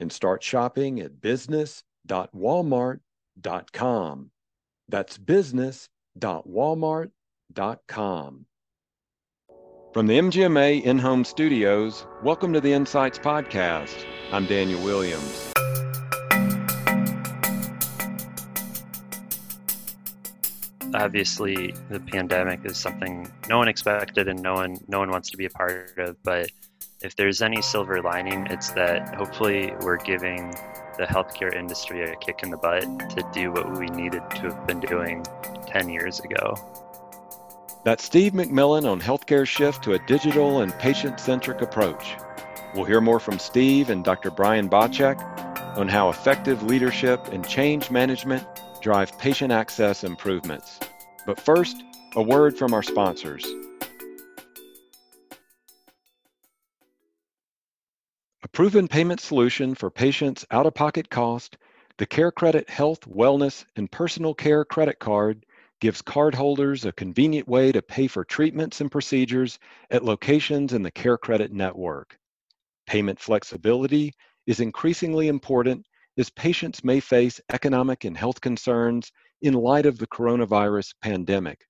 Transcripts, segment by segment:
and start shopping at business.walmart.com. That's business.walmart.com. From the MGMA in home studios, welcome to the Insights Podcast. I'm Daniel Williams. Obviously, the pandemic is something no one expected and no one no one wants to be a part of, but if there's any silver lining, it's that hopefully we're giving the healthcare industry a kick in the butt to do what we needed to have been doing 10 years ago. That's Steve McMillen on Healthcare shift to a digital and patient centric approach. We'll hear more from Steve and Dr. Brian Bacak on how effective leadership and change management drive patient access improvements. But first, a word from our sponsors. A proven payment solution for patients' out of pocket cost, the CareCredit Health, Wellness, and Personal Care Credit Card gives cardholders a convenient way to pay for treatments and procedures at locations in the CareCredit network. Payment flexibility is increasingly important as patients may face economic and health concerns in light of the coronavirus pandemic.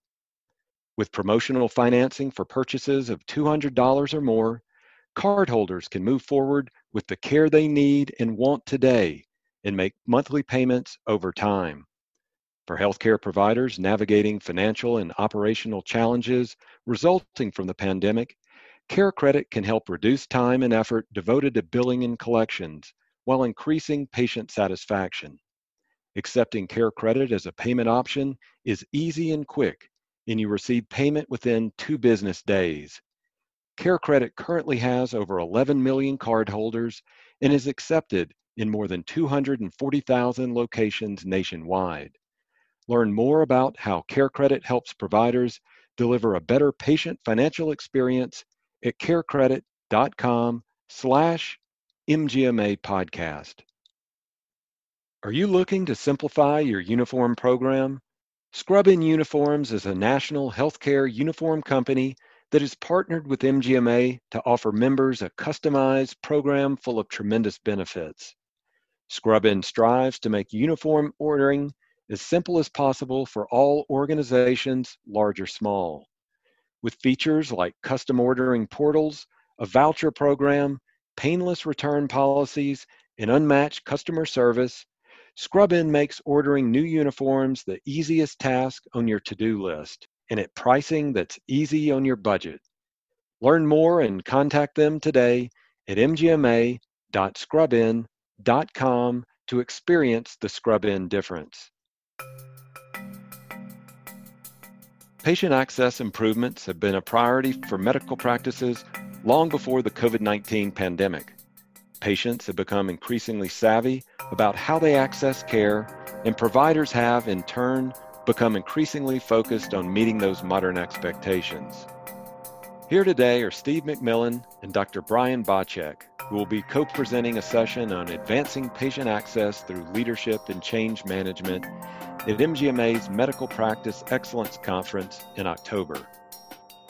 With promotional financing for purchases of $200 or more, cardholders can move forward with the care they need and want today and make monthly payments over time. For healthcare providers navigating financial and operational challenges resulting from the pandemic, CareCredit can help reduce time and effort devoted to billing and collections while increasing patient satisfaction. Accepting CareCredit as a payment option is easy and quick, and you receive payment within two business days. CareCredit currently has over 11 million cardholders and is accepted in more than 240,000 locations nationwide. Learn more about how CareCredit helps providers deliver a better patient financial experience at carecredit.com slash MGMA podcast. Are you looking to simplify your uniform program? Scrubin Uniforms is a national healthcare uniform company that has partnered with MGMA to offer members a customized program full of tremendous benefits. Scrubin strives to make uniform ordering as simple as possible for all organizations, large or small. With features like custom ordering portals, a voucher program, painless return policies, and unmatched customer service, Scrubin makes ordering new uniforms the easiest task on your to do list and at pricing that's easy on your budget. Learn more and contact them today at mgma.scrubin.com to experience the Scrubin difference. Patient access improvements have been a priority for medical practices long before the COVID 19 pandemic. Patients have become increasingly savvy about how they access care, and providers have, in turn, become increasingly focused on meeting those modern expectations. Here today are Steve McMillen and Dr. Brian Bacak, who will be co presenting a session on advancing patient access through leadership and change management at MGMA's Medical Practice Excellence Conference in October.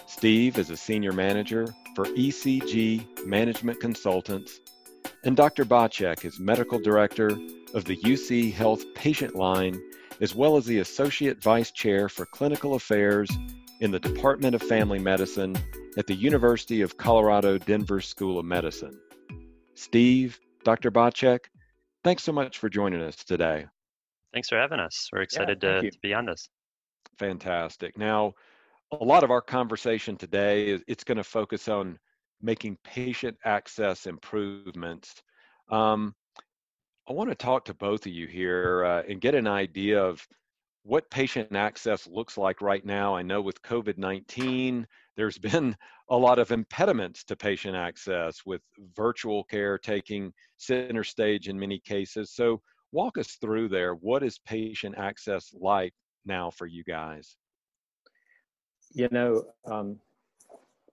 Steve is a senior manager for ECG Management Consultants, and Dr. Bacak is medical director of the UC Health Patient Line as well as the Associate Vice Chair for Clinical Affairs in the Department of Family Medicine at the University of Colorado Denver School of Medicine. Steve, Dr. Bacak, thanks so much for joining us today. Thanks for having us. We're excited yeah, to, to, be on this. Fantastic. Now, a lot of our conversation today is it's going to focus on making patient access improvements. Um, I want to talk to both of you here uh, and get an idea of what patient access looks like right now. I know with COVID 19, there's been a lot of impediments to patient access with virtual care taking center stage in many cases. So, walk us through there. What is patient access like now for you guys? You know, um,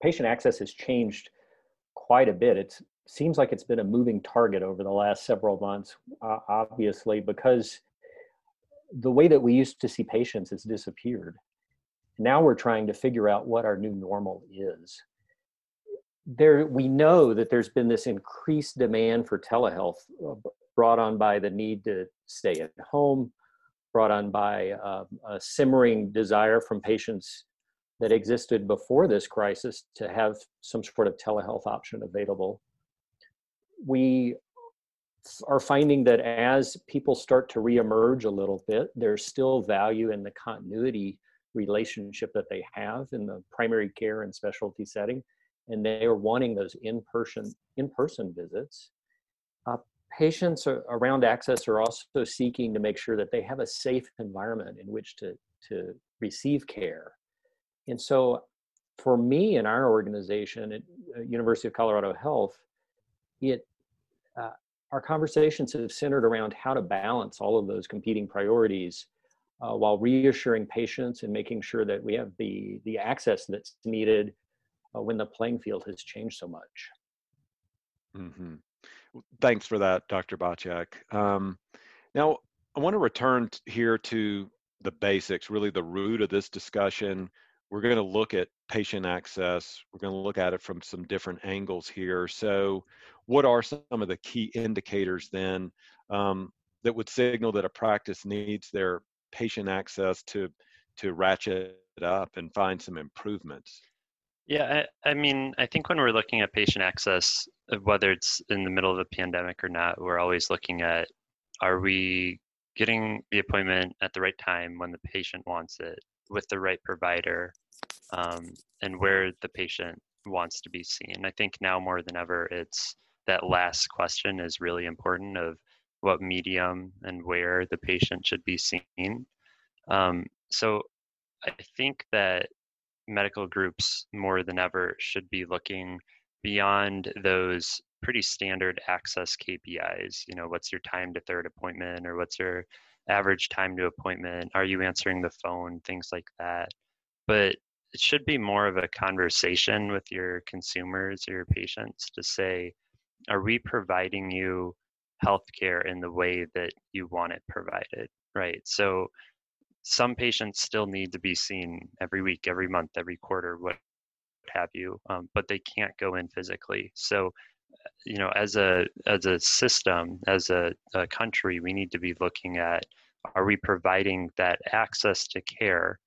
patient access has changed quite a bit. It seems like it's been a moving target over the last several months, uh, obviously, because the way that we used to see patients has disappeared. Now we're trying to figure out what our new normal is. There, we know that there's been this increased demand for telehealth uh, brought on by the need to stay at home, brought on by uh, a simmering desire from patients that existed before this crisis to have some sort of telehealth option available. We are finding that as people start to reemerge a little bit, there's still value in the continuity relationship that they have in the primary care and specialty setting, and they are wanting those in-person in-person visits. Uh, patients are, around access are also seeking to make sure that they have a safe environment in which to to receive care, and so for me and our organization at uh, University of Colorado Health, it uh, our conversations have centered around how to balance all of those competing priorities uh, while reassuring patients and making sure that we have the, the access that's needed uh, when the playing field has changed so much. Mm-hmm. Thanks for that, Dr. Bacak. Um, now, I want to return here to the basics, really the root of this discussion. We're going to look at patient access. We're going to look at it from some different angles here. So, what are some of the key indicators then um, that would signal that a practice needs their patient access to to ratchet up and find some improvements? Yeah, I, I, mean, I think when we're looking at patient access, uh, whether it's in the middle of a pandemic or not, we're always looking at are we getting the appointment at the right time when the patient wants it with the right provider um, and where the patient wants to be seen. I think now more than ever, it's that last question is really important of what medium and where the patient should be seen. Um, so I think that medical groups more than ever should be looking beyond those pretty standard access KPIs. You know, what's your time to third appointment or what's your average time to appointment? Are you answering the phone? Things like that. But it should be more of a conversation with your consumers or your patients to say, are we providing you healthcare in the way that you want it provided? Right. So some patients still need to be seen every week, every month, every quarter, what have you, um, but they can't go in physically. So, you know, as a as a system, as a, a country, we need to be looking at: Are we providing that access to care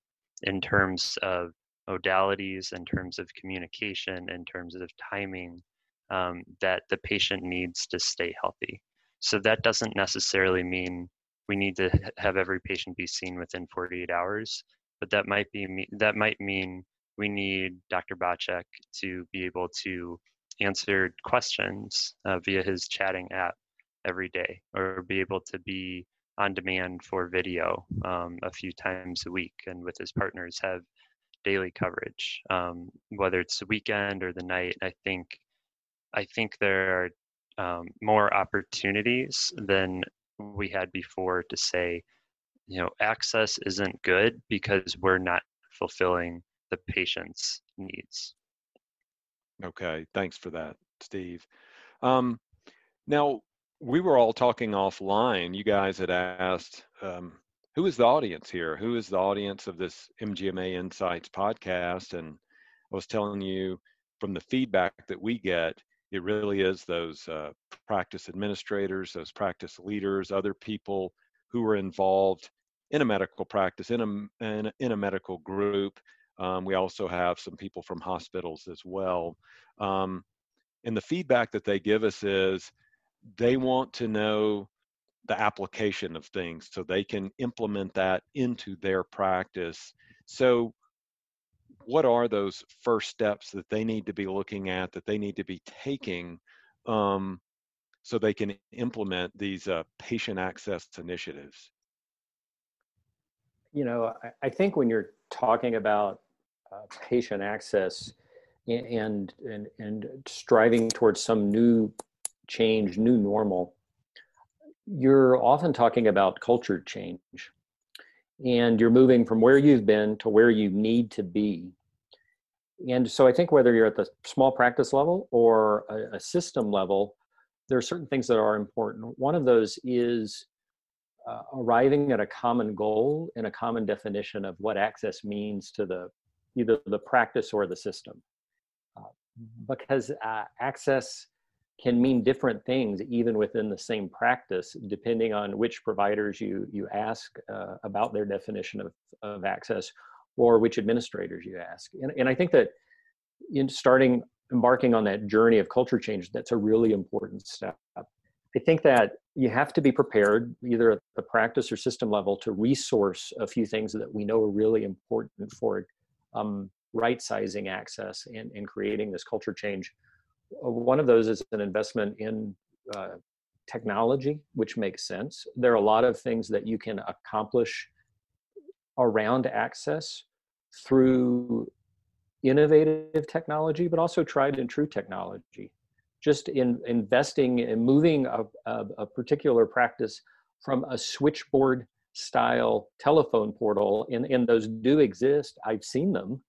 in terms of modalities, in terms of communication, in terms of timing, um, that the patient needs to stay healthy. So that doesn't necessarily mean we need to have every patient be seen within 48 hours, but that might be that might mean we need Dr. Bacak to be able to answer questions uh, via his chatting app every day, or be able to be on demand for video um, a few times a week, and with his partners have daily coverage, um, whether it's the weekend or the night. I think I think there are um, more opportunities than we had before to say, you know, access isn't good because we're not fulfilling the patient's needs. Okay, thanks for that, Steve. Um, now, we were all talking offline. You guys had asked, um, who is the audience here? Who is the audience of this MGMA Insights podcast? And I was telling you from the feedback that we get, it really is those uh, practice administrators, those practice leaders, other people who are involved in a medical practice, in a, in a, in a medical group. Um, we also have some people from hospitals as well. Um, and the feedback that they give us is they want to know the application of things so they can implement that into their practice. So what are those first steps that they need to be looking at, that they need to be taking um, so they can implement these uh, patient access initiatives? You know, I, I think when you're talking about uh, patient access and, and, and striving towards some new change, new normal, you're often talking about culture change and you're moving from where you've been to where you need to be. And so I think whether you're at the small practice level or a, a system level, there are certain things that are important. One of those is uh, arriving at a common goal and a common definition of what access means to the either the practice or the system. Uh, because uh, access can mean different things even within the same practice depending on which providers you you ask uh, about their definition of, of access or which administrators you ask. And, and i think that in starting embarking on that journey of culture change that's a really important step. I think that you have to be prepared either at the practice or system level to resource a few things that we know are really important for um, right sizing access and, and creating this culture change uh, one of those is an investment in uh, technology, which makes sense. There are a lot of things that you can accomplish around access through innovative technology, but also tried and true technology. Just in investing in moving a, a, a particular practice from a switchboard style telephone portal, and, and those do exist, I've seen them,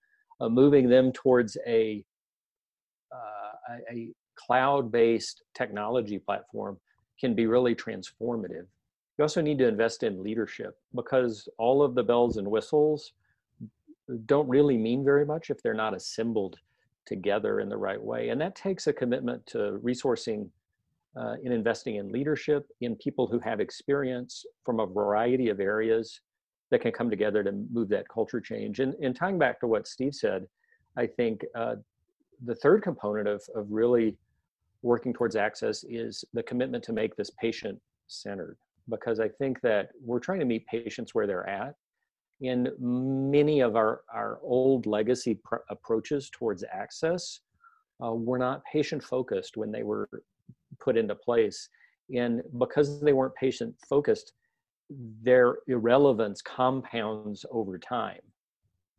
uh, moving them towards a a, a cloud-based technology platform can be really transformative. You also need to invest in leadership because all of the bells and whistles don't really mean very much if they're not assembled together in the right way. And that takes a commitment to resourcing uh, in investing in leadership, in people who have experience from a variety of areas that can come together to move that culture change. And, and tying back to what Steve said, I think uh, the third component of, of really working towards access is the commitment to make this patient centered because I think that we're trying to meet patients where they're at. And many of our, our old legacy pr- approaches towards access uh, were not patient focused when they were put into place. And because they weren't patient focused, their irrelevance compounds over time.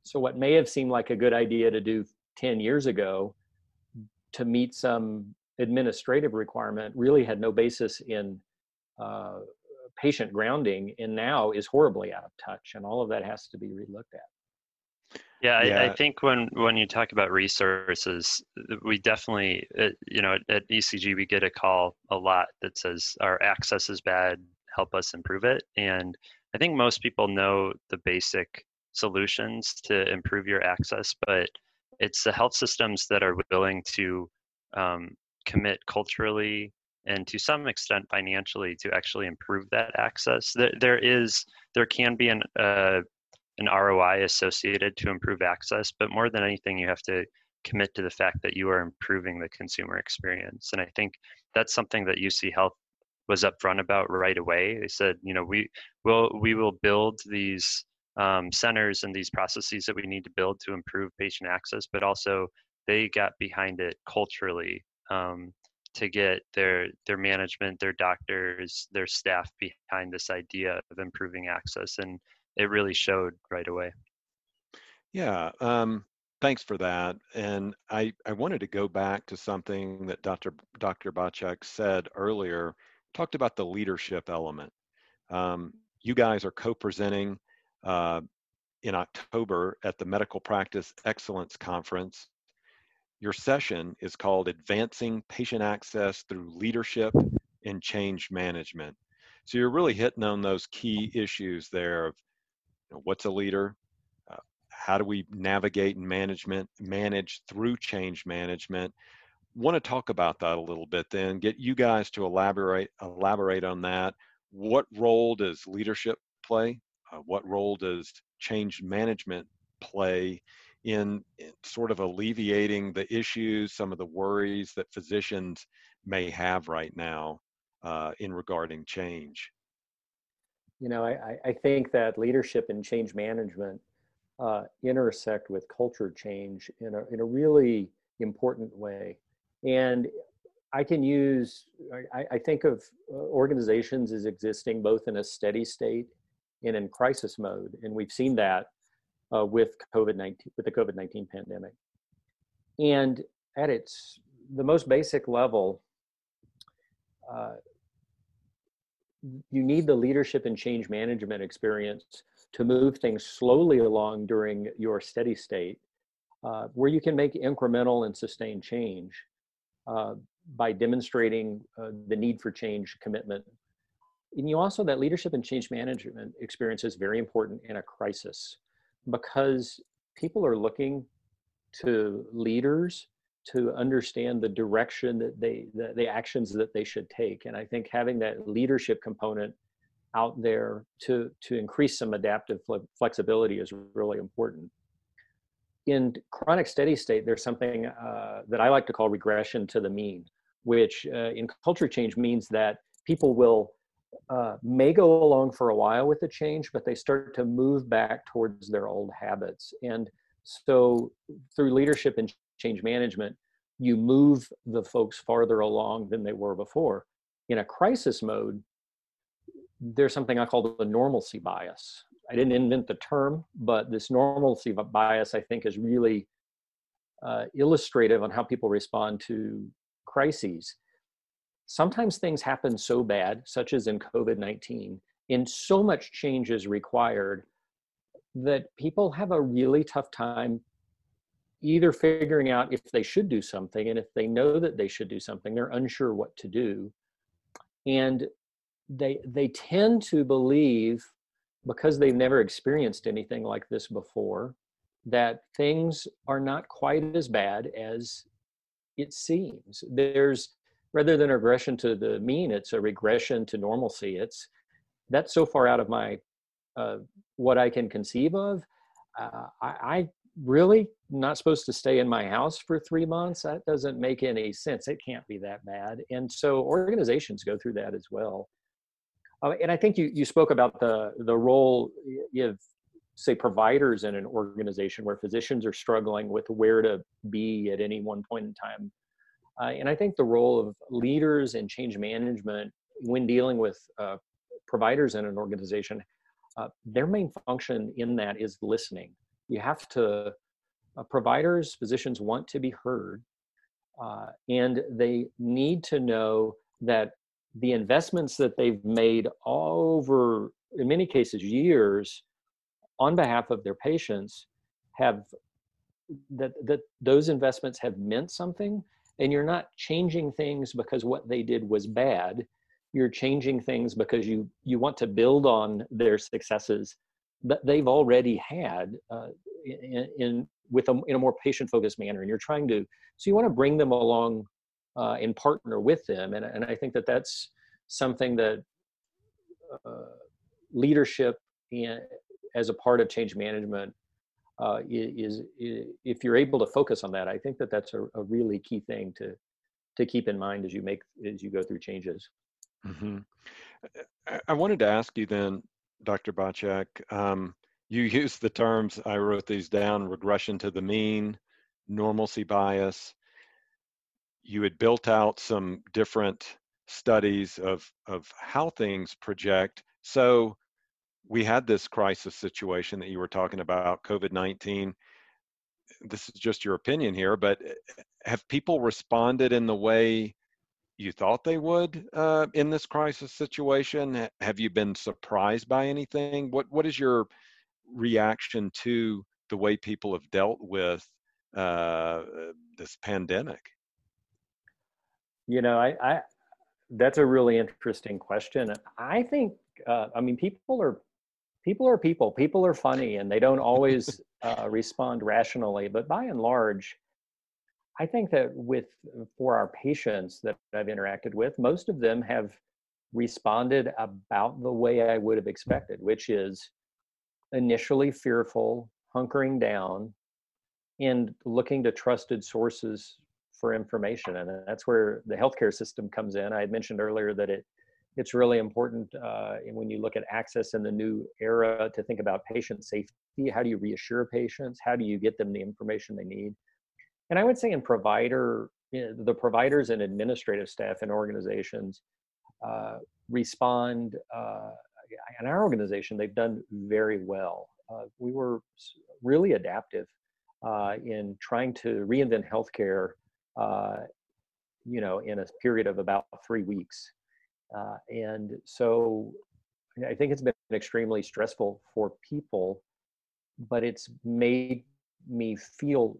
So, what may have seemed like a good idea to do 10 years ago to meet some administrative requirement really had no basis in uh, patient grounding and now is horribly out of touch and all of that has to be relooked at yeah, yeah. I, I, think when when you talk about resources we definitely uh, you know at, at ecg we get a call a lot that says our access is bad help us improve it and i think most people know the basic solutions to improve your access but it's the health systems that are willing to um, commit culturally and to some extent financially to actually improve that access. There, there is there can be an uh, an ROI associated to improve access, but more than anything, you have to commit to the fact that you are improving the consumer experience. And I think that's something that UC Health was upfront about right away. They said, you know, we will we will build these um, centers and these processes that we need to build to improve patient access, but also they got behind it culturally um, to get their their management, their doctors, their staff behind this idea of improving access, and it really showed right away. Yeah, um, thanks for that. And I I wanted to go back to something that Dr. Dr. Bacak said earlier. Talked about the leadership element. Um, you guys are co-presenting uh, in October at the Medical Practice Excellence Conference. Your session is called Advancing Patient Access Through Leadership and Change Management. So you're really hitting on those key issues there of know, what's a leader, uh, how do we navigate and management manage through change management. Want to talk about that a little bit then, get you guys to elaborate elaborate on that. What role does leadership play uh, what role does change management play in, in, sort of alleviating the issues, some of the worries that physicians may have right now uh, in regarding change? You know, I, I think that leadership and change management uh, intersect with culture change in a, in a really important way. And I can use, I, I think of uh, organizations as existing both in a steady state and in crisis mode, and we've seen that uh, with COVID nineteen with the COVID nineteen pandemic. And at its the most basic level, uh, you need the leadership and change management experience to move things slowly along during your steady state, uh, where you can make incremental and sustained change uh, by demonstrating uh, the need for change commitment. And you also, that leadership and change management experience is very important in a crisis because people are looking to leaders to understand the direction that they the, the, actions that they should take. And i think having that leadership component out there to to increase some adaptive flexibility is really important. In chronic steady state there's something uh, that i like to call regression to the mean which uh, in culture change means that people will uh, may go along for a while with the change but they start to move back towards their old habits. And so through leadership and change management, you move the folks farther along than they were before. In a crisis mode, there's something I call the normalcy bias. I didn't invent the term, but this normalcy bias, I think, is really uh, illustrative on how people respond to crises. Sometimes things happen so bad, such as in COVID 19, and so much change is required that people have a really tough time either figuring out if they should do something and if they know that they should do something they're unsure what to do. And they they tend to believe because they've never experienced anything like this before that things are not quite as bad as it seems. There's rather than a regression to the mean it's a regression to normalcy. It's that's so far out of my uh, what I can conceive of. Uh, I, I really not supposed to stay in my house for three months. That doesn't make any sense. It can't be that bad. And so organizations go through that as well. Uh, and I think you, you spoke about the, the role of, say, providers in an organization where physicians are struggling with where to be at any one point in time. Uh, and I think the role of leaders and change management when dealing with uh, providers in an organization uh, their main function in that is listening. You have to, uh, providers, physicians want to be heard, uh, and they need to know that the investments that they've made over, in many cases, years on behalf of their patients have that that those investments have meant something and you're not changing things because what they did was bad. You're changing things because you you want to build on their successes that they've already had uh, in, in, with a in a more patient focused manner and you're trying to so you want to bring them along uh, and partner with them and, and i think that that's something that uh, leadership as a part of change management uh, is, is, if you're able to focus on that i think that that's a, a really key thing to to keep in mind as you make as you go through changes Mm-hmm. I wanted to ask you then, Dr. Bacak, um, you used the terms, I wrote these down, regression to the mean, normalcy bias. You had built out some different studies of, of how things project. So we had this crisis situation that you were talking about, COVID-19. This is just your opinion here, but eh, have people responded in the way you thought they would uh, in this crisis situation? Have you been surprised by anything? What What is your reaction to the way people have dealt with uh, this pandemic? You know, I, I that's a really interesting question. I think, uh, I mean, people are people are people. People are funny, and they don't always uh, respond rationally. But by and large, I think that with for our patients that I've interacted with, most of them have responded about the way I would have expected, which is initially fearful, hunkering down, and looking to trusted sources for information. And that's where the healthcare system comes in. I had mentioned earlier that it it's really important uh, when you look at access in the new era to think about patient safety. How do you reassure patients? How do you get them the information they need? And I would say in provider, the providers and administrative staff in organizations uh, respond. Uh, in our organization, they've done very well. Uh, we were really adaptive uh, in trying to reinvent healthcare. Uh, you know, in a period of about three weeks, Uh, and so I think it's been extremely stressful for people, but it's made me feel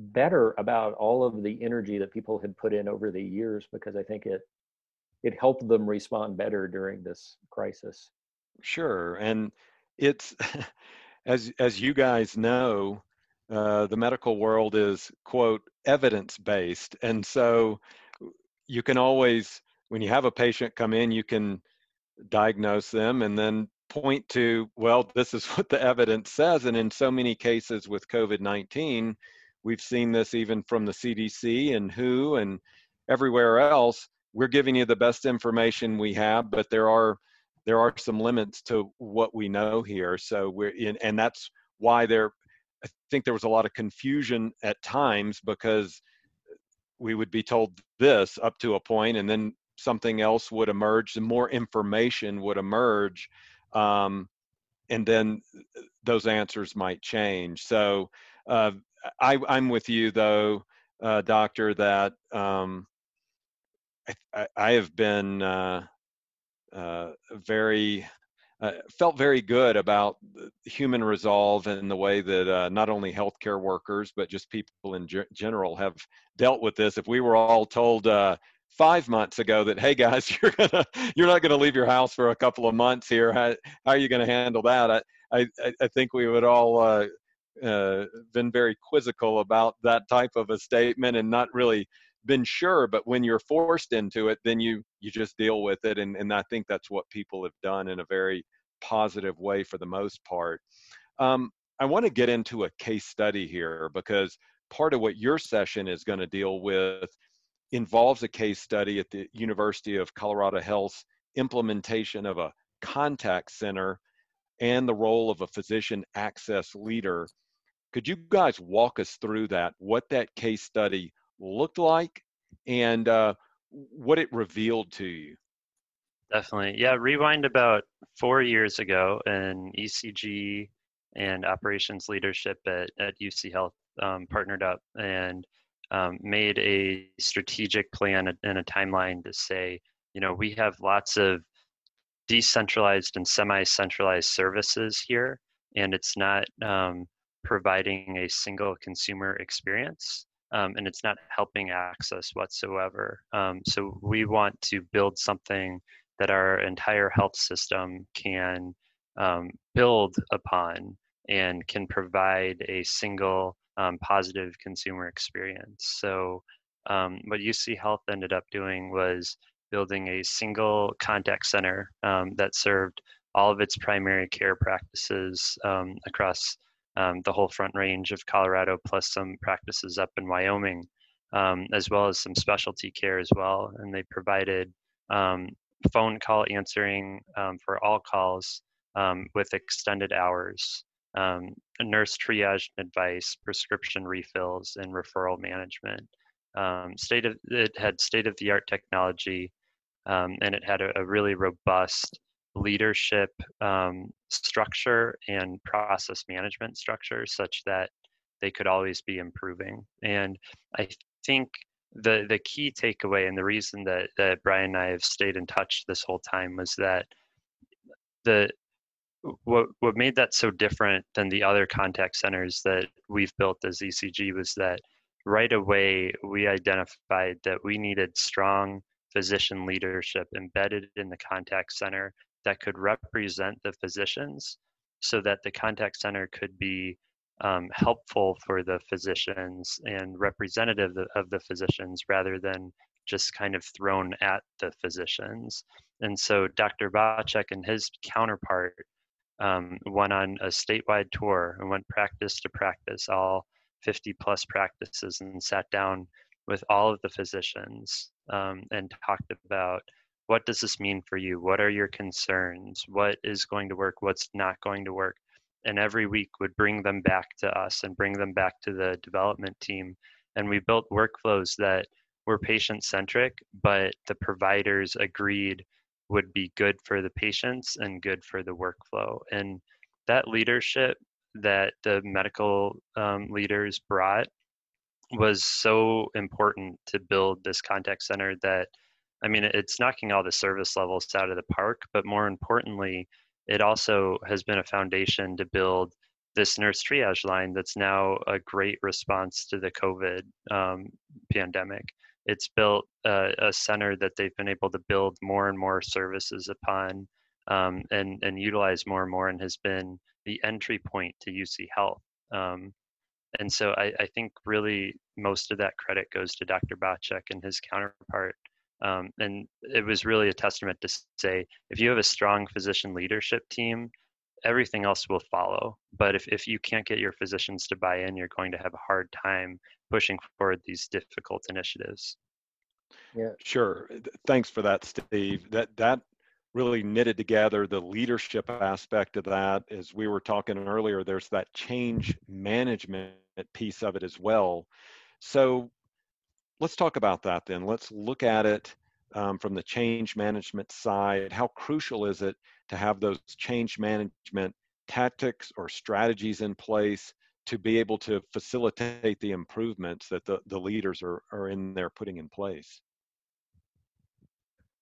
better about all of the energy that people had put in over the years because I think it it helped them respond better during this crisis. Sure, and it's as as you guys know, uh, the medical world is quote evidence based, and so you can always when you have a patient come in, you can diagnose them and then point to well this is what the evidence says and in so many cases with covid-19 we've seen this even from the cdc and who and everywhere else. We're giving you the best information we have but there are there are some limits to what we know here. So we're in and that's why there i think there was a lot of confusion at times because we would be told this up to a point and then something else would emerge and more information would emerge um, and then those answers might change. So uh, I, am with you though uh, doctor that um, I, I, have been uh, uh very uh, felt very good about human resolve and the way that uh, not only healthcare workers but just people in ge- general have dealt with this. If we were all told uh, five months ago that hey guys, you're gonna you're not gonna leave your house for a couple of months here, how, how are you gonna handle that? I I, I think we would all uh, uh, been very quizzical about that type of a statement and not really been sure but when you're forced into it then you you just deal with it. And, and i think that's what people have done in a very positive way for the most part. Um, i want to get into a case study here because part of what your session is going to deal with involves a case study at the university of colorado health's implementation of a contact center and the role of a physician access leader could you guys walk us through that what that case study looked like and uh, what it revealed to you. Definitely. Yeah, rewind about four years ago, and ECG and operations leadership at, at UC Health um, partnered up and um, made a strategic plan and a timeline to say, you know, we have lots of decentralized and semi centralized services here, and it's not um, providing a single consumer experience um, and it's not helping access whatsoever. Um, so we want to build something that our entire health system can um, build upon and can provide a single um, positive consumer experience. So um, what UC Health ended up doing was building a single contact center um, that served all of its primary care practices across um, the whole front range of Colorado, plus some practices up in Wyoming, um, as well as some specialty care as well. And they provided um, phone call answering um, for all calls um, with extended hours, um, nurse triage advice, prescription refills, and referral management. state of it had state of the art technology, and it had a, a really robust leadership um, structure and process management structure such that they could always be improving. And I think the the key takeaway and the reason that, that Brian and I have stayed in touch this whole time was that the what what made that so different than the other contact centers that we've built as ECG was that right away we identified that we needed strong physician leadership embedded in the contact center that could represent the physicians so that the contact center could be um, helpful for the physicians and representative of the physicians rather than just kind of thrown at the physicians. And so Dr. Bacak and his counterpart um, went on a statewide tour and went practice to practice, all 50 plus practices, and sat down with all of the physicians um, and talked about what does this mean for you? What are your concerns? What is going to work? What's not going to work? And every week would bring them back to us and bring them back to the development team. And we built workflows that were patient centric but the providers agreed would be good for the patients and good for the workflow. And that leadership that the medical um, leaders brought was so important to build this contact center that I mean, it's knocking all the service levels out of the park, but more importantly, it also has been a foundation to build this nurse triage line that's now a great response to the COVID um, pandemic. It's built a, a, center that they've been able to build more and more services upon um, and, and utilize more and more and has been the entry point to UC Health. Um, and so I, I, think really most of that credit goes to Dr. Bacak and his counterpart. Um, and it was really a testament to say if you have a strong physician leadership team, everything else will follow. But if, if you can't get your physicians to buy in, you're going to have a hard time pushing forward these difficult initiatives. Yeah, sure. Thanks for that, Steve. That that really knitted together the leadership aspect of that. As we were talking earlier, there's that change management piece of it as well. So let's talk about that then. Let's look at it um, from the change management side. How crucial is it to have those change management tactics or strategies in place to be able to facilitate the improvements that the, the leaders are, are in there putting in place?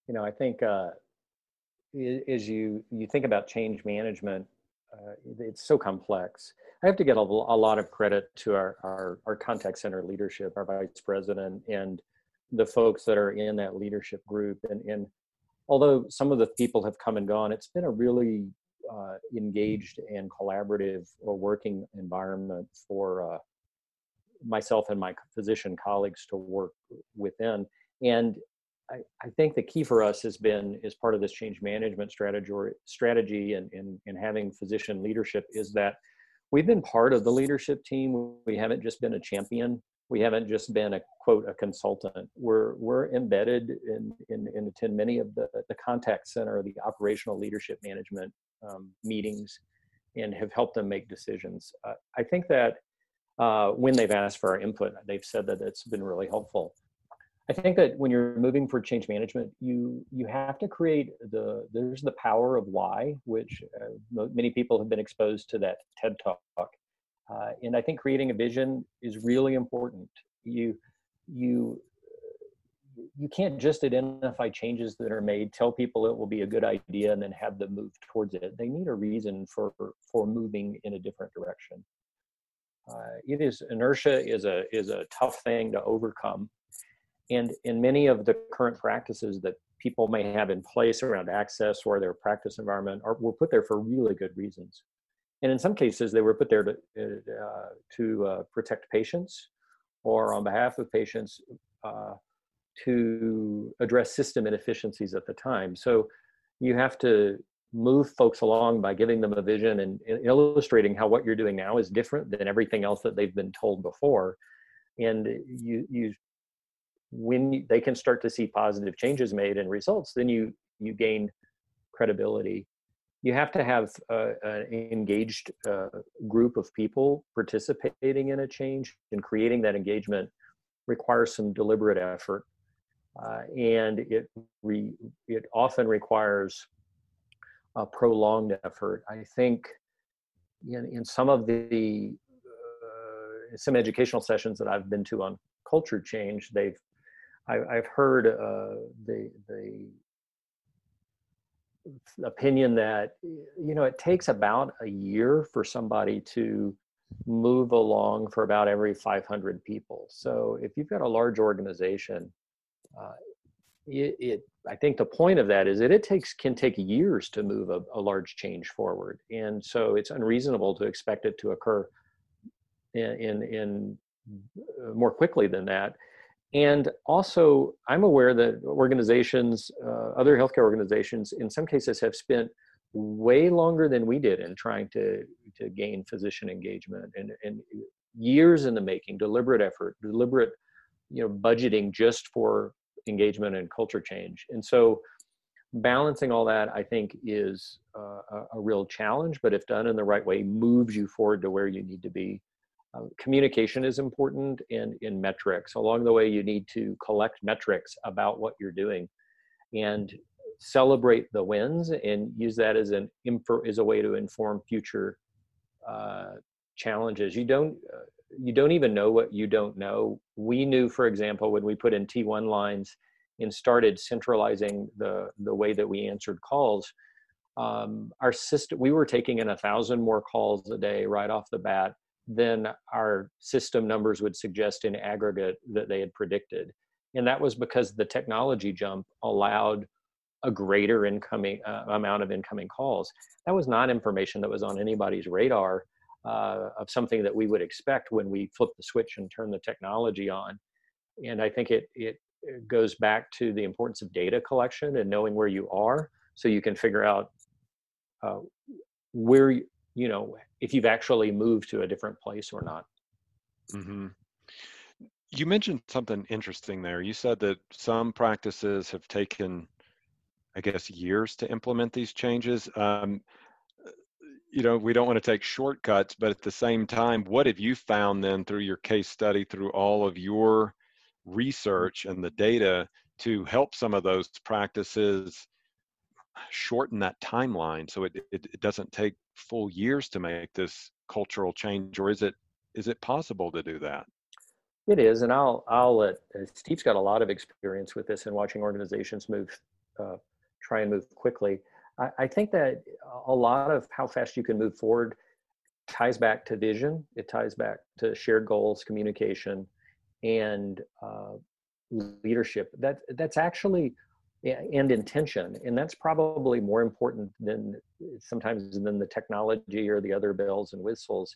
You know, I think uh, as you you think about change management, uh, it's so complex. I have to get a, a lot of credit to our, our, our contact center leadership, our vice president, and the folks that are in that leadership group. And, and although some of the people have come and gone, it's been a really uh, engaged and collaborative working environment for uh, myself and my physician colleagues to work within. And I, I, think the key for us has been as part of this change management strategy strategy and, and having physician leadership is that we've been part of the leadership team. We haven't just been a champion. We haven't just been a quote a consultant. We're we're embedded in in, in attend many of the the contact center, the operational leadership management um, meetings, and have helped them make decisions. Uh, I think that uh, when they've asked for our input, they've said that it's been really helpful. I think that when you're moving for change management, you you have to create the there's the power of why, which uh, many people have been exposed to that TED talk, uh, and I think creating a vision is really important. You you you can't just identify changes that are made, tell people it will be a good idea, and then have them move towards it. They need a reason for for moving in a different direction. Uh, it is inertia is a is a tough thing to overcome and in many of the current practices that people may have in place around access or their practice environment are, were put there for really good reasons. And in some cases, they were put there to, uh, to uh, protect patients or on behalf of patients uh, to address system inefficiencies at the time. So you have to move folks along by giving them a vision and, and illustrating how what you're doing now is different than everything else that they've been told before. And you, you when they can start to see positive changes made and results, then you you gain credibility. You have to have uh, an engaged uh, group of people participating in a change, and creating that engagement requires some deliberate effort, uh, and it re, it often requires a prolonged effort. I think in in some of the uh, some educational sessions that I've been to on culture change, they've I, have heard uh, the the opinion that you know it takes about a year for somebody to move along for about every 500 people. So if you've got a large organization, uh, it, it, I think the point of that is that it takes can take years to move a, a large change forward, and so it's unreasonable to expect it to occur in in, in uh, more quickly than that and also i'm aware that organizations uh, other healthcare organizations in some cases have spent way longer than we did in trying to to gain physician engagement and and years in the making deliberate effort deliberate you know budgeting just for engagement and culture change. And so balancing all that i think is uh, a, a real challenge but if done in the right way moves you forward to where you need to be uh, communication is important and in metrics. Along the way, you need to collect metrics about what you're doing and celebrate the wins and use that as an as a way to inform future uh, challenges. You don't uh, you don't even know what you don't know. We knew, for example, when we put in T1 lines and started centralizing the the way that we answered calls, um, our system we were taking in a thousand more calls a day right off the bat than our system numbers would suggest in aggregate that they had predicted, and that was because the technology jump allowed a greater incoming uh, amount of incoming calls. That was not information that was on anybody's radar uh, of something that we would expect when we flip the switch and turn the technology on. And I think it, it, goes back to the importance of data collection and knowing where you are so you can figure out uh, where, you know, if you've actually moved to a different place or not. Mm-hmm. You mentioned something interesting there. You said that some practices have taken, I guess, years to implement these changes. Um, you know, we don't want to take shortcuts, but at the same time, what have you found then through your case study, through all of your research and the data to help some of those practices shorten that timeline so it, it, it doesn't take full years to make this cultural change or is it is it possible to do that it is and i'll i'll let uh, steve's got a lot of experience with this and watching organizations move uh, try and move quickly I, I think that a lot of how fast you can move forward ties back to vision. It ties back to shared goals, communication, and uh, leadership. That that's actually and intention, and that's probably more important than sometimes than the technology or the other bells and whistles.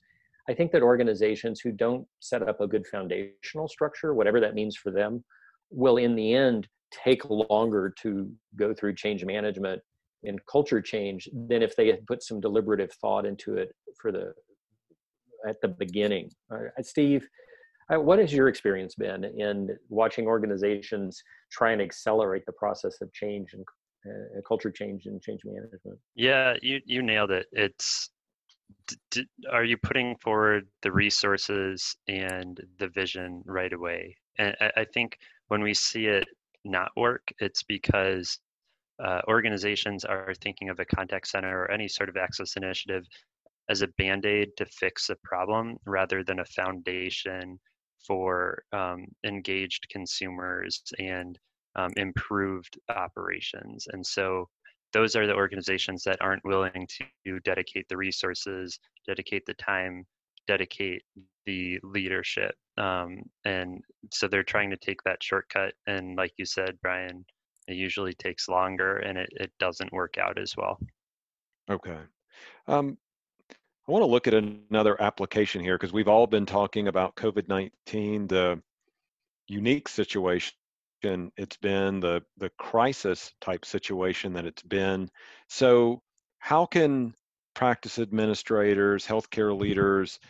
I think that organizations who don't set up a good foundational structure, whatever that means for them, will in the end take longer to go through change management and culture change than if they had put some deliberative thought into it for the at the beginning. Steve, what has your experience been in watching organizations try and accelerate the process of change and uh, culture change and change management? Yeah, you you nailed it. It's d- d- are you putting forward the resources and the vision right away? And I, I think when we see it not work, it's because uh, organizations are thinking of a contact center or any sort of access initiative as a band-aid to fix a problem rather than a foundation for um, engaged consumers and um, improved operations and so those are the organizations that aren't willing to dedicate the resources dedicate the time dedicate the leadership um, and so they're trying to take that shortcut and like you said brian it usually takes longer and it, it doesn't work out as well. Okay. Um, I want to look at another application here because we've all been talking about COVID 19, the unique situation it's been, the, the crisis type situation that it's been. So, how can practice administrators, healthcare leaders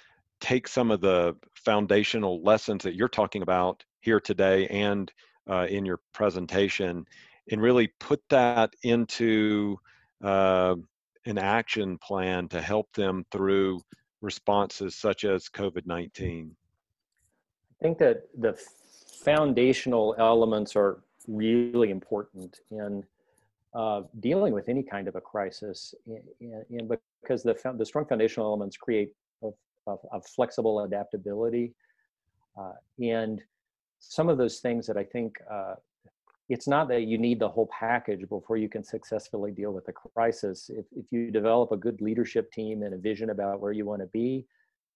take some of the foundational lessons that you're talking about here today and uh, in your presentation and really put that into uh, an action plan to help them through responses such as COVID 19? I think that the foundational elements are really important in uh, dealing with any kind of a crisis, and, because the, the strong foundational elements create a, flexible adaptability. Uh, and some of those things that I think uh, it's not that you need the whole package before you can successfully deal with a crisis. If, if you develop a good leadership team and a vision about where you want to be,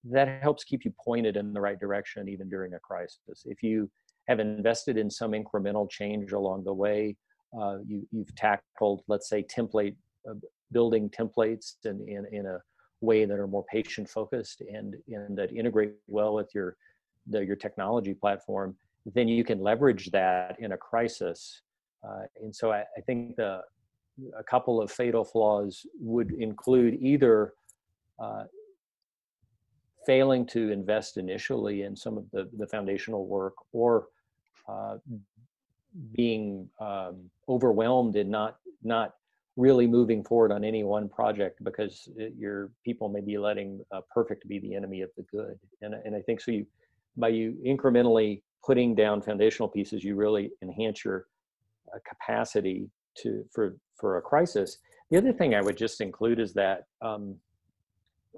that helps keep you pointed in the right direction even during a crisis. If you have invested in some incremental change along the way, uh, you, you've tackled, let's say, template uh, building templates in, in, in a way that are more patient focused and, and that integrate well with your the, your technology platform then you can leverage that in a crisis. Uh, and so I, I, think the a couple of fatal flaws would include either uh, failing to invest initially in some of the, the foundational work or uh, being um, overwhelmed and not not really moving forward on any one project because it, your people may be letting uh, perfect be the enemy of the good and, and i think so you by you incrementally putting down foundational pieces, you really enhance your uh, capacity to for for a crisis. The other thing I would just include is that um,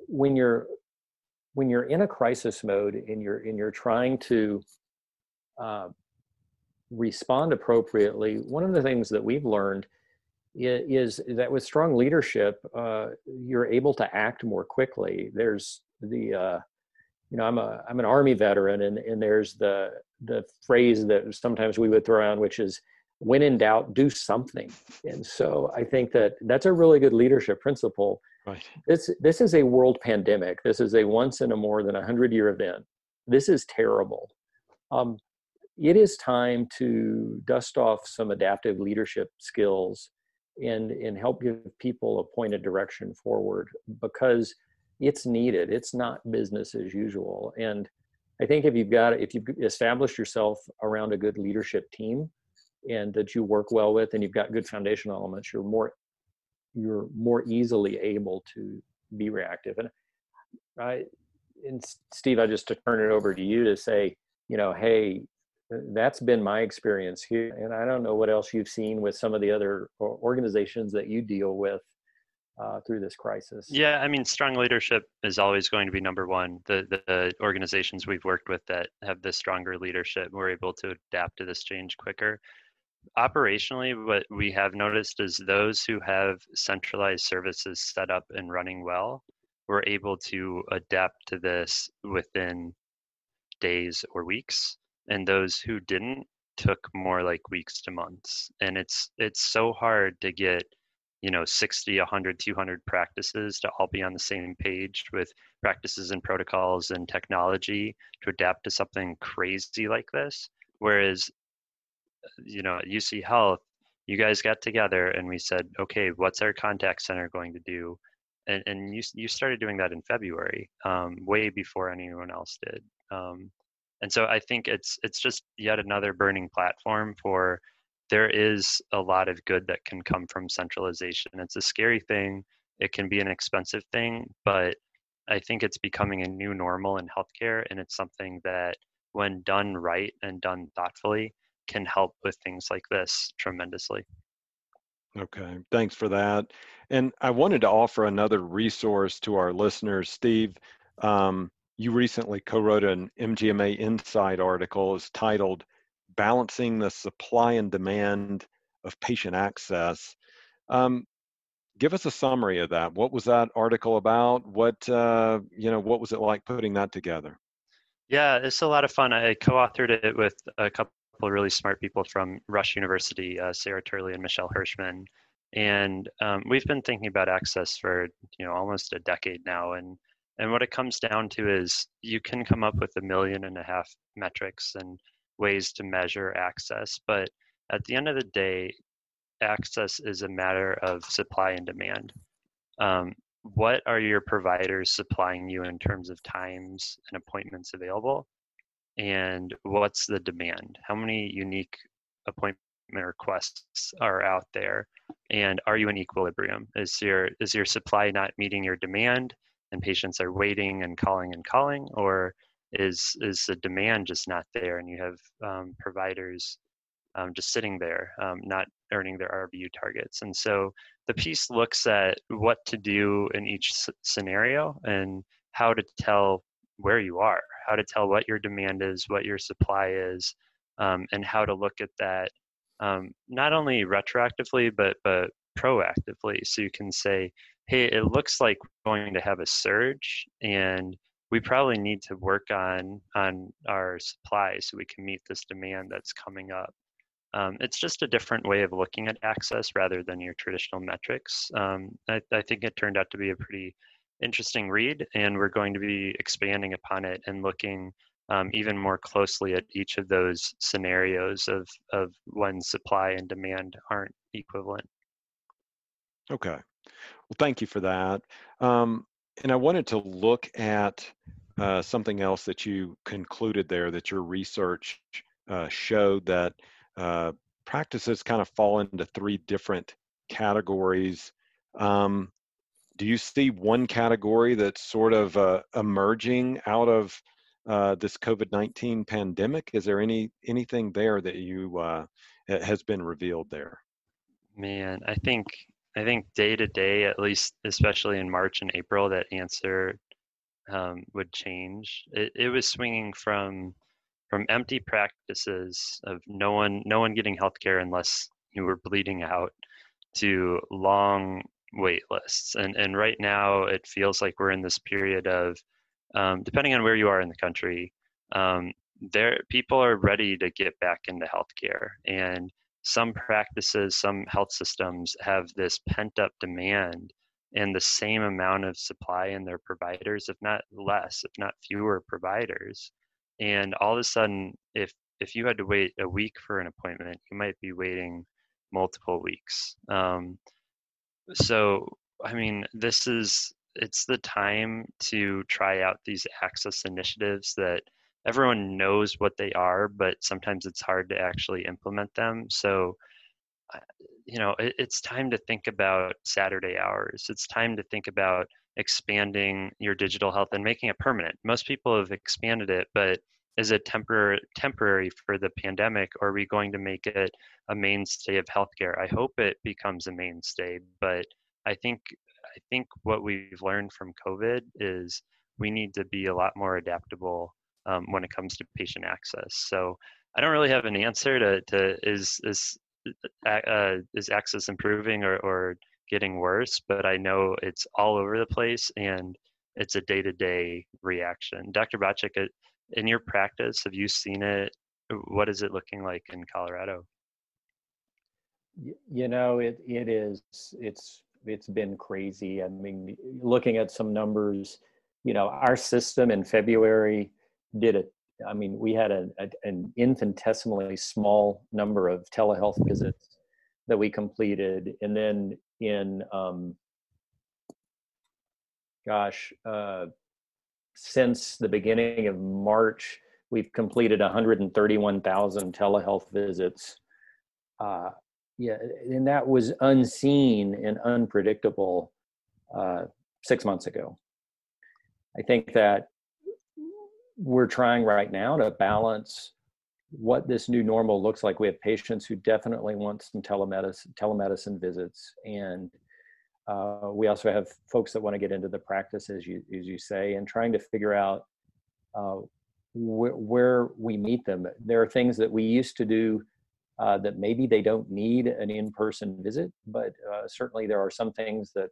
when you're when you're in a crisis mode and you're and you're trying to uh, respond appropriately, one of the things that we've learned is, that with strong leadership, uh, you're able to act more quickly. There's the, uh, you know, I'm a I'm an army veteran, and and there's the the phrase that sometimes we would throw around, which is when in doubt, do something. And so I think that that's a really good leadership principle. Right. This this is a world pandemic. This is a once in a more than a hundred year event. This is terrible. Um, it is time to dust off some adaptive leadership skills and and help give people a point of direction forward because it's needed it's not business as usual and i think if you've got if you've established yourself around a good leadership team and that you work well with and you've got good foundational elements you're more you're more easily able to be reactive. And i and steve i just to turn it over to you to say you know hey that's been my experience here. And i don't know what else you've seen with some of the other organizations that you deal with uh, through this crisis. Yeah i mean strong leadership is always going to be number one. The, the organizations we've worked with that have the stronger leadership we're able to adapt to this change quicker. Operationally what we have noticed is those who have centralized services set up and running well were able to adapt to this within days or weeks and those who didn't took more like weeks to months. And it's it's so hard to get you know 60 100 200 practices to all be on the same page with practices and protocols and technology to adapt to something crazy like this. Whereas you know at uc health you guys got together and we said okay what's our contact center going to do? And, and you, you started doing that in february um, way before anyone else did. Um, and so i think it's it's just yet another burning platform for there is a lot of good that can come from centralization. It's a scary thing it can be an expensive thing but i think it's becoming a new normal in healthcare and it's something that when done right and done thoughtfully can help with things like this tremendously. Okay thanks for that. And i wanted to offer another resource to our listeners. Steve um, you recently co-wrote an MGMA Insight article is titled "Balancing the Supply and Demand of Patient Access." Um, give us a summary of that. What was that article about? What uh, you know? What was it like putting that together? Yeah, it's a lot of fun. I co-authored it with a couple really smart people from Rush University, uh, Sarah Turley and Michelle Hirschman, and um, we've been thinking about access for you know almost a decade now, and and what it comes down to is you can come up with a million and a half metrics and ways to measure access, but at the end of the day, access is a matter of supply and demand. Um, what are your providers supplying you in terms of times and appointments available? And what's the demand? How many unique appointment requests are out there? And are you in equilibrium? Is your is your supply not meeting your demand? and patients are waiting and calling and calling or is is the demand just not there and you have um, providers um, just sitting there um, not earning their rvu targets. And so the piece looks at what to do in each scenario and how to tell where you are how to tell what your demand is what your supply is um, and how to look at that um, not only retroactively but but proactively. So you can say hey, it looks like we're going to have a surge and we probably need to work on on our supply so we can meet this demand that's coming up. Um, it's just a different way of looking at access rather than your traditional metrics. Um, I, I, think it turned out to be a pretty interesting read, and we're going to be expanding upon it and looking um, even more closely at each of those scenarios of, of when supply and demand aren't equivalent. Okay. Well, thank you for that. Um, and I wanted to look at uh, something else that you concluded there that your research uh, showed that uh, practices kind of fall into three different categories. Um, do you see one category that's sort of uh, emerging out of uh, this COVID-19 pandemic? Is there any anything there that you uh, has been revealed there? Man, I think I think day to day, at least, especially in March and April, that answer um, would change. It, it was swinging from from empty practices of no one no one getting healthcare unless you were bleeding out to long wait lists. And and right now it feels like we're in this period of um, depending on where you are in the country, um, there people are ready to get back into healthcare and some practices some health systems have this pent up demand and the same amount of supply in their providers if not less if not fewer providers. And all of a sudden if if you had to wait a week for an appointment you might be waiting multiple weeks. Um, so i mean this is it's the time to try out these access initiatives that everyone knows what they are, but sometimes it's hard to actually implement them. So, uh, you know, it, it's time to think about Saturday hours. It's time to think about expanding your digital health and making it permanent. Most people have expanded it, but is it temporary temporary for the pandemic or are we going to make it a mainstay of healthcare i hope it becomes a mainstay but i think i think what we've learned from covid is we need to be a lot more adaptable um, when it comes to patient access. So I don't really have an answer to, to is is uh, is access improving or, or getting worse, but I know it's all over the place and it's a day to day reaction. Dr. Bacak, uh, in your practice, have you seen it? What is it looking like in Colorado? You know, it it is it's it's been crazy. I mean, looking at some numbers, you know, our system in February did it. I mean, we had a, a, an infinitesimally small number of telehealth visits that we completed, and then in um, gosh, uh, since the beginning of March, we've completed 131,000 telehealth visits. Uh, yeah, and that was unseen and unpredictable uh, six months ago. I think that we're trying right now to balance what this new normal looks like. We have patients who definitely want some telemedicine, telemedicine visits, and uh, we also have folks that want to get into the practice, as you as you say, and trying to figure out uh, wh- where we meet them. There are things that we used to do uh, that maybe they don't need an in-person visit, but uh, certainly there are some things that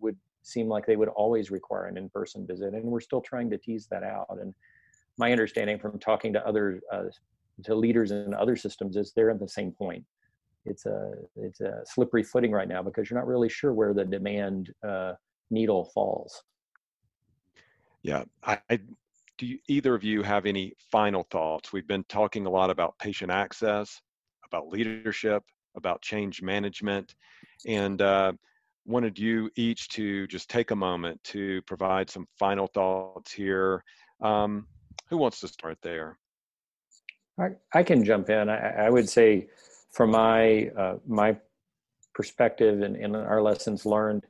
would seem like they would always require an in-person visit and we're still trying to tease that out and my understanding from talking to other uh, to leaders in other systems is they're at the same point. It's a it's a slippery footing right now because you're not really sure where the demand uh, needle falls. Yeah I, I do you, either of you have any final thoughts? We've been talking a lot about patient access about leadership about change management and uh, wanted you each to just take a moment to provide some final thoughts here. Um, who wants to start there? I, I can jump in. I, I would say, from my uh, my perspective and, and, our lessons learned,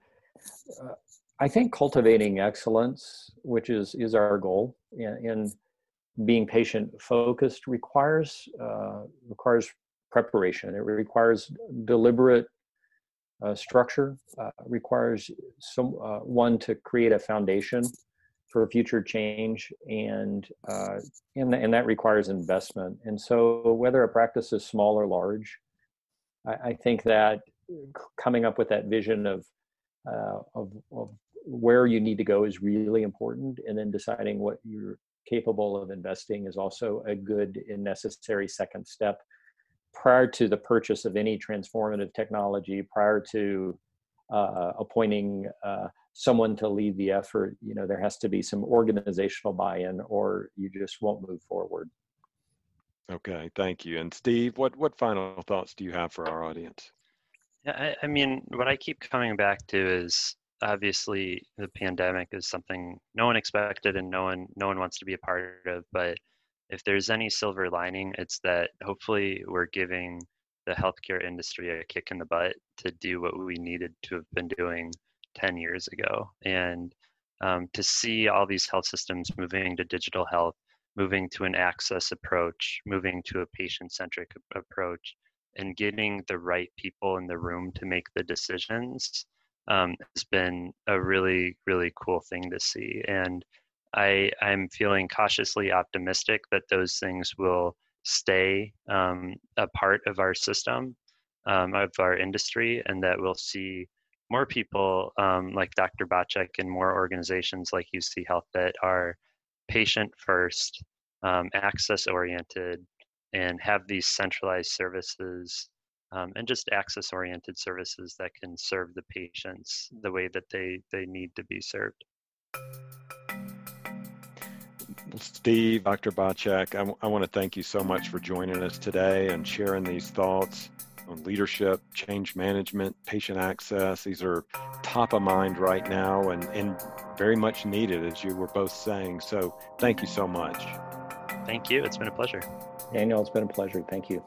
uh, I think cultivating excellence, which is is our goal, in, in being patient focused, requires uh, requires preparation. It requires deliberate uh, structure uh, requires some uh, one to create a foundation for future change and, uh, and and that requires investment. And so whether a practice is small or large I, I think that coming up with that vision of, uh, of of where you need to go is really important. And then deciding what you're capable of investing is also a good and necessary second step prior to the purchase of any transformative technology, prior to uh, appointing uh, someone to lead the effort, you know, there has to be some organizational buy-in, or you just won't move forward. Okay, thank you. And Steve, what what final thoughts do you have for our audience? Yeah, I, I mean, what I keep coming back to is obviously the pandemic is something no one expected and no one no one wants to be a part of, but if there's any silver lining, it's that hopefully we're giving the healthcare industry a kick in the butt to do what we needed to have been doing 10 years ago. And um, to see all these health systems moving to digital health, moving to an access approach, moving to a patient centric approach, and getting the right people in the room to make the decisions um, has been a really, really cool thing to see. And I, I'm feeling cautiously optimistic that those things will stay um, a part of our system, um, of our industry, and that we'll see more people um, like Dr. Bacak and more organizations like UC Health that are patient first, um, access oriented, and have these centralized services um, and just access oriented services that can serve the patients the way that they, they need to be served. Steve, Dr. Bacak, I, w- I want to thank you so much for joining us today and sharing these thoughts on leadership, change management, patient access. These are top of mind right now and, and very much needed, as you were both saying. So thank you so much. Thank you. It's been a pleasure. Daniel, it's been a pleasure. Thank you.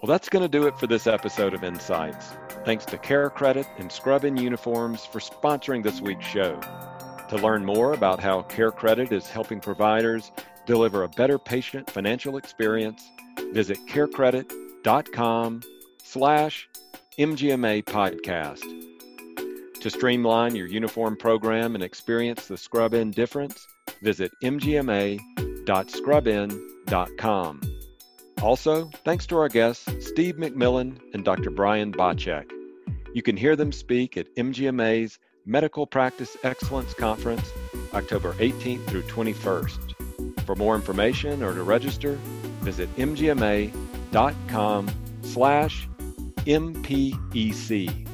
Well, that's going to do it for this episode of Insights. Thanks to CareCredit and Scrubin Uniforms for sponsoring this week's show. To learn more about how CareCredit is helping providers deliver a better patient financial experience, visit carecredit.com slash MGMA podcast. To streamline your uniform program and experience the Scrubin difference, visit mgma.scrubin.com. Also, thanks to our guests, Steve McMillen and Dr. Brian Bacak. You can hear them speak at MGMA's Medical Practice Excellence Conference, October 18th through 21st. For more information or to register, visit mgma.com slash MPEC.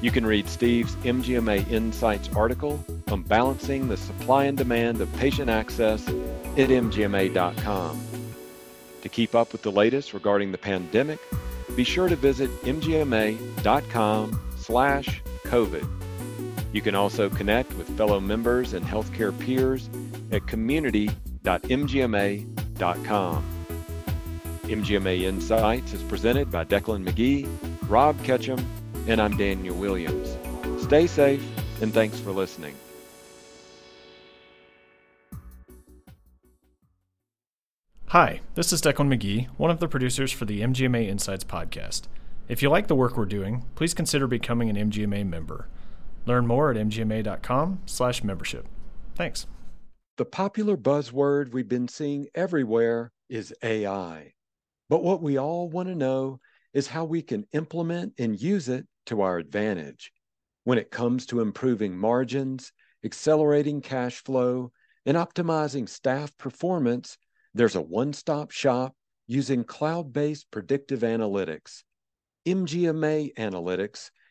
You can read Steve's MGMA Insights article on balancing the supply and demand of patient access at mgma.com. To keep up with the latest regarding the pandemic, be sure to visit mgma.com slash COVID. You can also connect with fellow members and healthcare peers at community.mgma.com. MGMA Insights is presented by Decklan McGee, Rob Ketcham, and I'm Daniel Williams. Stay safe and thanks for listening. Hi, this is Decklan McGee, one of the producers for the MGMA Insights podcast. If you like the work we're doing, please consider becoming an MGMA member. Learn more at mgma.com/membership. Thanks. The popular buzzword we've been seeing everywhere is AI. But what we all want to know is how we can implement and use it to our advantage. When it comes to improving margins, accelerating cash flow, and optimizing staff performance, there's a one stop shop using cloud based predictive analytics. MGMA Analytics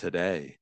today.